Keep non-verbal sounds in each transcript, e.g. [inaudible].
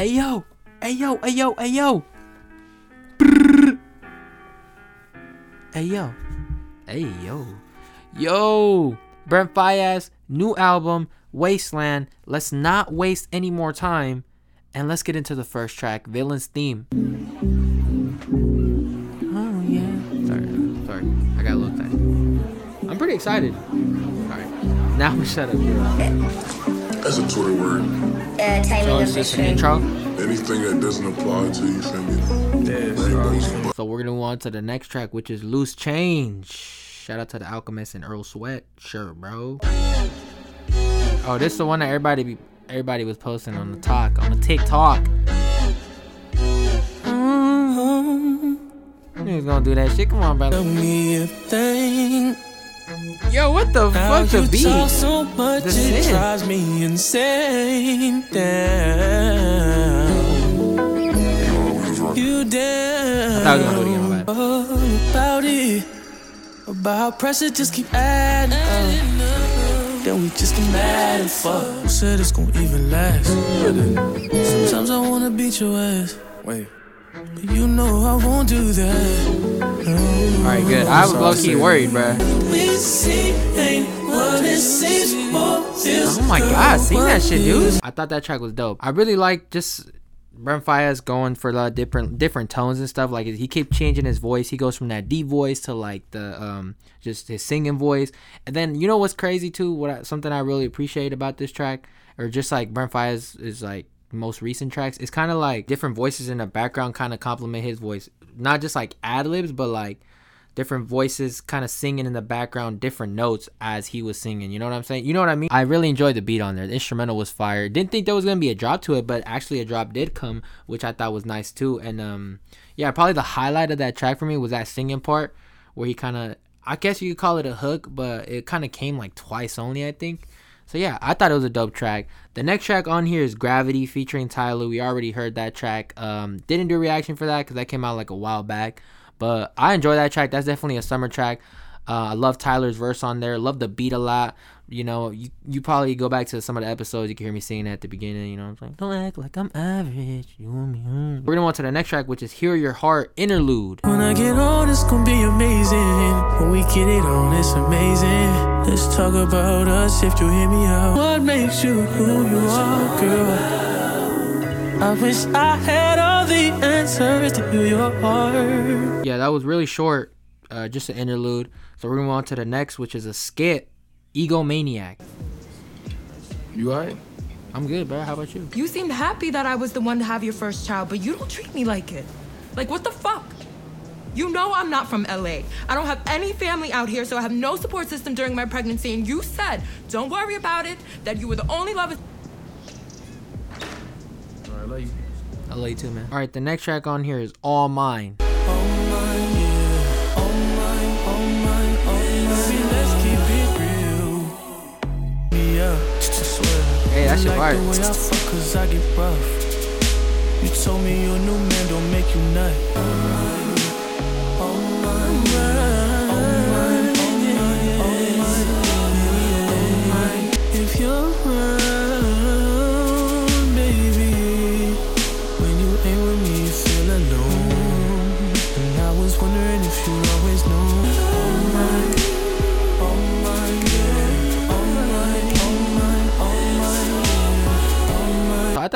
Hey yo, hey yo, hey yo, hey yo. Hey yo, hey yo, yo. Brent Faiyaz, new album, Wasteland. Let's not waste any more time, and let's get into the first track, Villain's Theme. Oh yeah. Sorry, sorry, I got a little tight. I'm pretty excited. Sorry. Now I'm [laughs] shut up. That's a Twitter word. Uh, timing So of it's the just an intro. Anything that doesn't apply to you, feel me? Rainbows So we're gonna move on to the next track, which is Loose Change. Shout out to the Alchemist and Earl Sweat. Sure, bro. Oh, this is the one that everybody be, everybody was posting on the talk on the TikTok. Who's gonna do that shit? Come on, brother. Me a thing. Yo, what the How fuck the you beat? talk so much, The it synth. drives me insane. Damn. You damn. I thought I was gonna do it my bad. About it. About pressure, just keep adding up. Then we just get mad and fuck. Who said it's gonna even last? Sometimes I wanna beat your ass. Wait. You know I won't do that. All right, good. I was low key worried, bro. We see ain't what it seems for this Oh my god, sing that shit, dude. I thought that track was dope. I really like just Brent going for the different different tones and stuff. Like he kept changing his voice. He goes from that deep voice to like the um just his singing voice. And then you know what's crazy too? What I, something I really appreciate about this track, or just like Brent is like most recent tracks, it's kind of like different voices in the background kind of complement his voice. Not just like ad libs, but like different voices kind of singing in the background different notes as he was singing you know what i'm saying? You know what i mean? I really enjoyed the beat on there. The instrumental was fire. Didn't think there was gonna be a drop to it but actually a drop did come which i thought was nice too and um yeah probably the highlight of that track for me was that singing part where he kind of i guess you could call it a hook but it kind of came like twice only i think so yeah, I thought it was a dope track. The next track on here is Gravity featuring Tyler. We already heard that track. Um, didn't do a reaction for that because that came out like a while back. But I enjoy that track. That's definitely a summer track. Uh, I love Tyler's verse on there. Love the beat a lot. You know, you, you probably go back to some of the episodes. You can hear me singing at the beginning. You know I'm saying? Don't act like I'm average. You want me? mm. We're gonna on to the next track, which is "Hear Your Heart" interlude. When I get on, it's gonna be amazing. When we get it on, it's amazing. Let's talk about us if you hear me out. What makes you who you are, girl? I wish I had all the answers to your heart. Yeah, that was really short. Uh, just an interlude. So we're gonna move on to the next, which is a skit, "Egomaniac." You alright? I'm good, bro. How about you? You seemed happy that I was the one to have your first child, but you don't treat me like it. Like, what the fuck? You know I'm not from LA. I don't have any family out here, so I have no support system during my pregnancy. And you said, don't worry about it, that you were the only love. Alright, love you. I love you too, man. All right, the next track on here is "All mine, Hey, that's your like part. the way I fuck, cause I get rough. You told me your new man don't make you nut. Oh mine, oh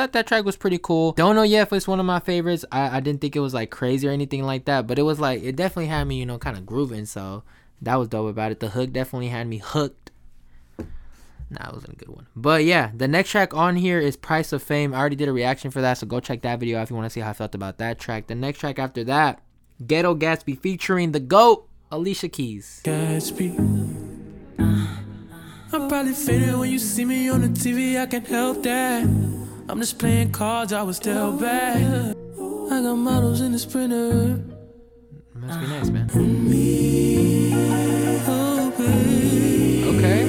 thought that track was pretty cool. Don't know yet if it's one of my favorites. I, I didn't think it was like crazy or anything like that, but it was like it definitely had me, you know, kind of grooving. So that was dope about it. The hook definitely had me hooked. Nah, it wasn't a good one. But yeah, the next track on here is Price of Fame. I already did a reaction for that, so go check that video out if you want to see how I felt about that track. The next track after that, Ghetto Gatsby featuring the GOAT, Alicia Keys. Gatsby. I'm probably faded when you see me on the TV. I can't help that. I'm just playing cards. I was dealt bad. I got models in the sprinter. Must be nice, man. Okay.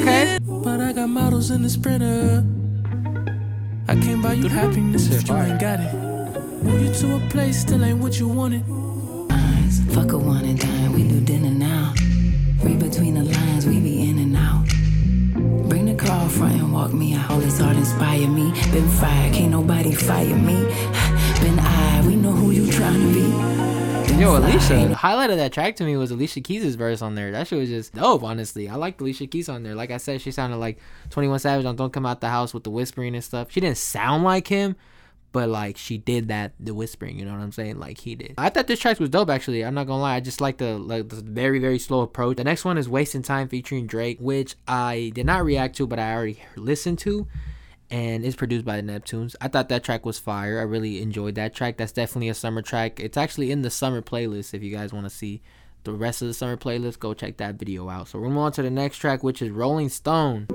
Okay. But I got models in the sprinter. I can't buy you happiness if you ain't got it. Move you to a place still ain't what you wanted. Fuck a one and dime, we do dinner now. Read between the lines, we be in and out. Bring the car out front and walk me out. All this art inspire me. Been fired, can't nobody fire me. [sighs] Been I, we know who you trying to be. Been Yo, Alicia. The highlight of that track to me was Alicia Keys' verse on there. That shit was just dope, honestly. I liked Alicia Keys on there. Like I said, she sounded like 21 Savage on Don't Come Out the House with the whispering and stuff. She didn't sound like him, but like she did that, the whispering, you know what I'm saying? Like he did. I thought this track was dope, actually. I'm not gonna lie. I just like the, like, the very, very slow approach. The next one is Wasting Time featuring Drake, which I did not react to, but I already listened to and it's produced by the Neptunes. I thought that track was fire. I really enjoyed that track. That's definitely a summer track. It's actually in the summer playlist. If you guys want to see the rest of the summer playlist, go check that video out. So we're moving on to the next track, which is Rolling Stone.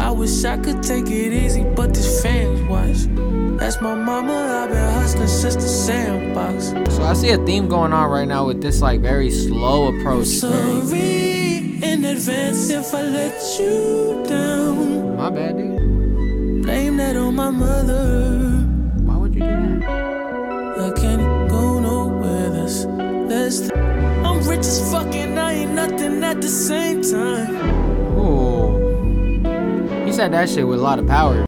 I wish I could take it easy, but this fans watch. That's my mama, I've been hustling since the sandbox. So I see a theme going on right now with this like very slow approach. Sorry in advance if I let you down. My bad, dude. Blame that on my mother. Why would you do that? I can't go nowhere. That's that's. I'm rich as fuck and I ain't nothing at the same time. Ooh. He said that shit with a lot of power.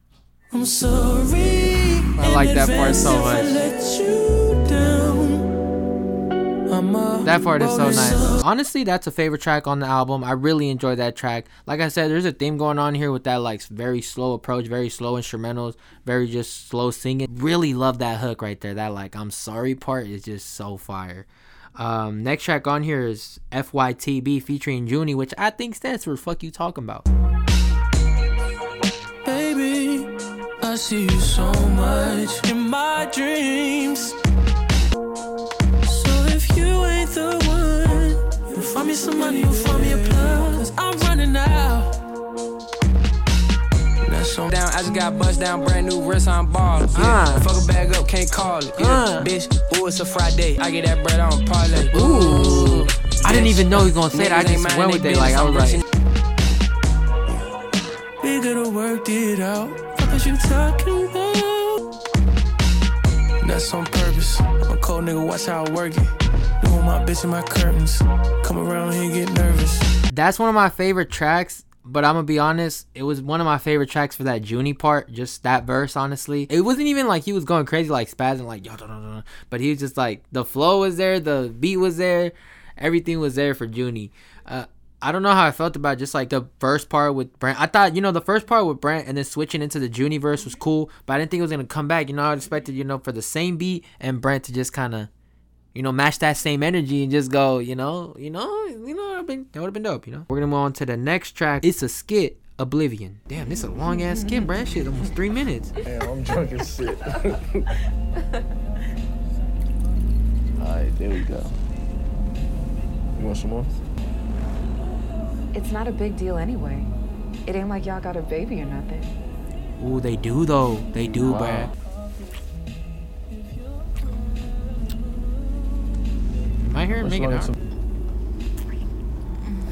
I'm sorry. I like that part so much. if I let you down. I'm a That part is so nice. Honestly, that's a favorite track on the album. I really enjoyed that track. Like I said, there's a theme going on here with that like very slow approach, very slow instrumentals, very just slow singing. Really love that hook right there. That like I'm sorry part is just so fire. Um, next track on here is FYTA featuring Joony, which I think stands for "Fuck You Talking About." I see you so much in my dreams. So if you ain't the one, you'll find me some money, you'll find me a plug. Cause I'm running out. Down, I just got bust down, brand new wrist on ball. Yeah, Uh. fuck a bag up, can't call it. Yeah, Uh. bitch, ooh, it's a Friday. I get that bread on parlay. Ooh. I didn't even know he was gonna say that. I just mind went they with it. Like I was like, rushing. We could've worked it out. You talking about? That's on purpose. I'm cold nigga, watch how I work it. Doing my bitch in my curtains. Come around here, get nervous. that's one of my favorite tracks. But I'm gonna be honest, it was one of my favorite tracks for that Joony part, just that verse. Honestly, it wasn't even like he was going crazy, like spazzing, like yo, but he was just like the flow was there, the beat was there, everything was there for Joony. Uh, I don't know how I felt about just like the first part with Brent. I thought you know the first part with Brent and then switching into the Joony verse was cool, but I didn't think it was gonna come back. You know, I expected you know for the same beat and Brent to just kind of you know, match that same energy and just go, you know, you know, you know, that would been that would have been dope, you know. We're gonna move on to the next track. It's a skit, Oblivion. Damn, this is a long ass skit, bro. That shit almost three minutes. [laughs] Damn, I'm drunk as shit. [laughs] Alright, there we go. You want some more? It's not a big deal anyway. It ain't like y'all got a baby or nothing. Ooh, they do though. They do, Wow. bruh. Am I hearing Megan some-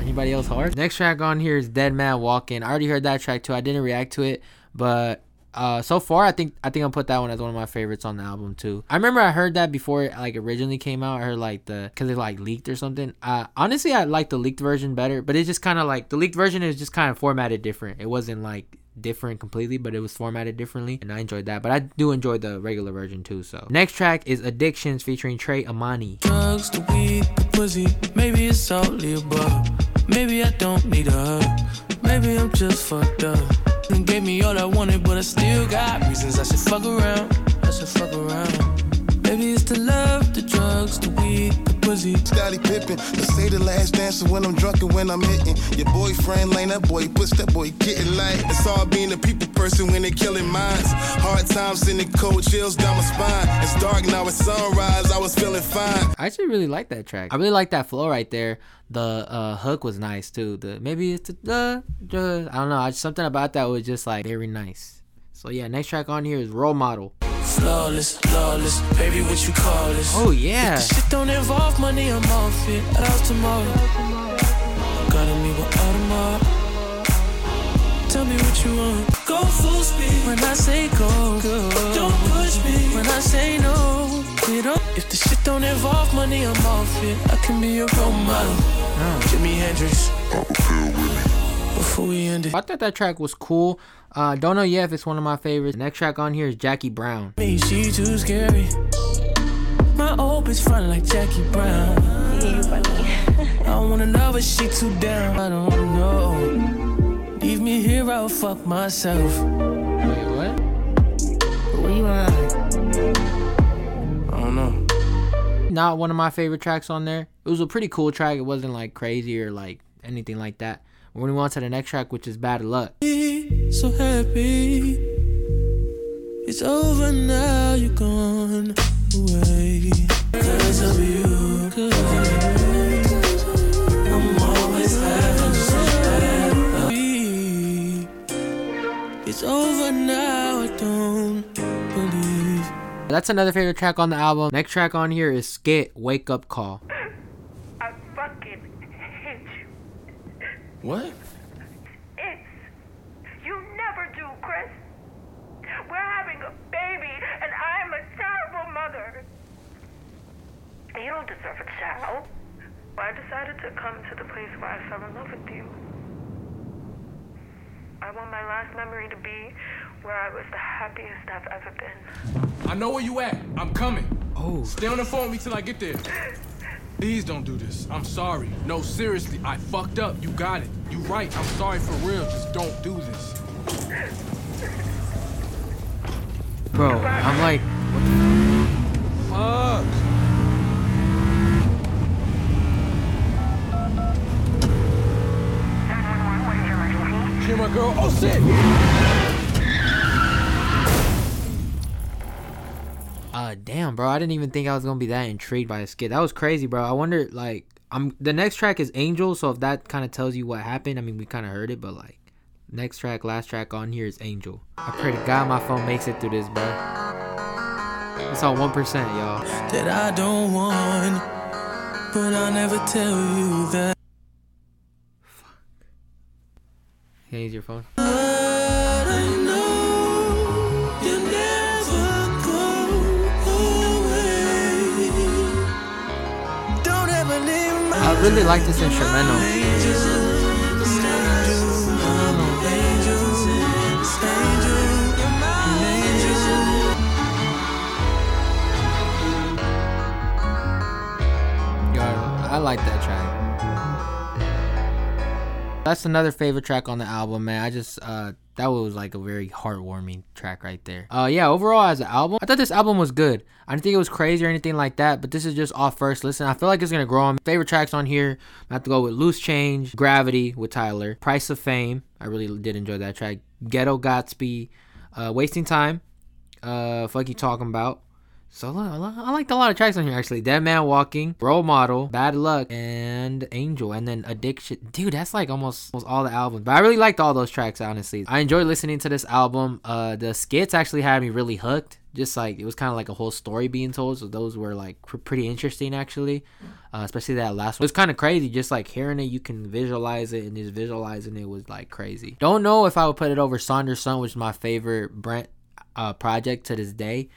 Anybody else hard? Next track on here is Dead Man Walking. I already heard that track too. I didn't react to it, but uh, so far I think I think I'll put that one as one of my favorites on the album too. I remember I heard that before it like originally came out. I heard like the because it like leaked or something. Uh, honestly, I like the leaked version better, but it's just kind of like the leaked version is just kind of formatted different. It wasn't like different completely, but it was formatted differently, and I enjoyed that. But I do enjoy the regular version too. So next track is Addictions featuring Trey Amani. Drugs, the weed, the pussy. Maybe it's all the above. Maybe I don't need a hug. Maybe I'm just fucked up. And gave me all I wanted, but I still got reasons I should fuck around. I should fuck around. Maybe it's the love, the drugs, the weed, the. Scottie Pippen. Let's say the last dancer when I'm drunk and when I'm hitting. Your boyfriend lane, that boy push that boy getting light. It's all being a people person when they killing minds. Hard times sending cold chills down my spine. It's dark now, it's sunrise. I was feeling fine. I actually really like that track. I really like that flow right there. The uh, hook was nice too. The maybe it's the, the, the I don't know. I, something about that was just like very nice. So yeah, next track on here is Role Model. Flawless, flawless. Baby, what you call this? Oh yeah, This shit don't involve money, I'm off it. Out tomorrow. Gotta meet with Audemars. Tell me what you want. Go full speed when I say go. go. Don't push me when I say no. We don't. If the shit don't involve money, I'm off it. I can be your role model. Oh. Jimi Hendrix. before we end it. I thought that track was cool. Uh, don't know yet if it's one of my favorites. Next track on here is Jackie Brown. Me, she too scary. My old bitch front like Jackie Brown. You funny. [laughs] I wanna know, but she too down. I don't know. Leave me here, I'll fuck myself. Wait, what? Where you at? I don't know. Not one of my favorite tracks on there. It was a pretty cool track. It wasn't like crazy or like anything like that. When we went on to the next track, which is Bad Luck. So happy. It's over now, you're gone away. Cause of you, cause of you. I'm always having so happy. It's over now, I don't believe. That's another favorite track on the album. Next track on here is Skit Wake Up Call. I fucking hate you. What? It's. You never do, Chris. We're having a baby, and I'm a terrible mother. You don't deserve a child. I decided to come to the place where I fell in love with you. I want my last memory to be where I was the happiest I've ever been. I know where you at. I'm coming. Oh. Stay on the phone with me till I get there. Please don't do this. I'm sorry. No, seriously, I fucked up. You got it. You right. I'm sorry for real. Just don't do this. Bro, I'm like, Fuck. Hear my girl. Oh shit. uh, damn, bro. I didn't even think I was gonna be that intrigued by a skit. That was crazy, bro. I wonder, like, I'm the next track is Angel, so if that kind of tells you what happened, I mean, we kind of heard it, but like, next track, last track on here is Angel. I pray to God my phone makes it through this, bro. It's on one percent, y'all. That I don't want, but I'll never tell you that. Can you use your phone? I know you never go away. Don't ever leave my I really like this instrumental. That's another favorite track on the album, man. I just uh that was like a very heartwarming track right there. Uh yeah, overall as an album, I thought this album was good. I didn't think it was crazy or anything like that, but this is just off first listen. I feel like it's gonna grow on. Favorite tracks on here, I have to go with Loose Change, Gravity with Tyler, Price of Fame. I really did enjoy that track. Ghetto Gatsby, uh, Wasting Time, uh, Fuck You Talking About. So I liked a lot of tracks on here actually. Dead Man Walking, Role Model, Bad Luck, and Angel, and then Addiction. Dude, that's like almost, almost all the albums. But I really liked all those tracks honestly. I enjoyed listening to this album. Uh, the skits actually had me really hooked. Just like it was kind of like a whole story being told. So those were like pr- pretty interesting actually. Uh, especially that last one. It was kind of crazy. Just like hearing it, you can visualize it, and just visualizing it was like crazy. Don't know if I would put it over Sonder Son, which is my favorite Brent uh, project to this day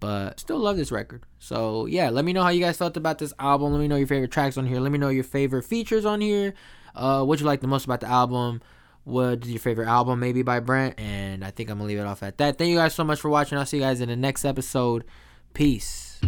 but still love this record. So yeah, let me know how you guys felt about this album. Let me know your favorite tracks on here. Let me know your favorite features on here. Uh, what you like the most about the album? What is your favorite album maybe by Brent? And I think I'm gonna leave it off at that. Thank you guys so much for watching. I'll see you guys in the next episode. Peace.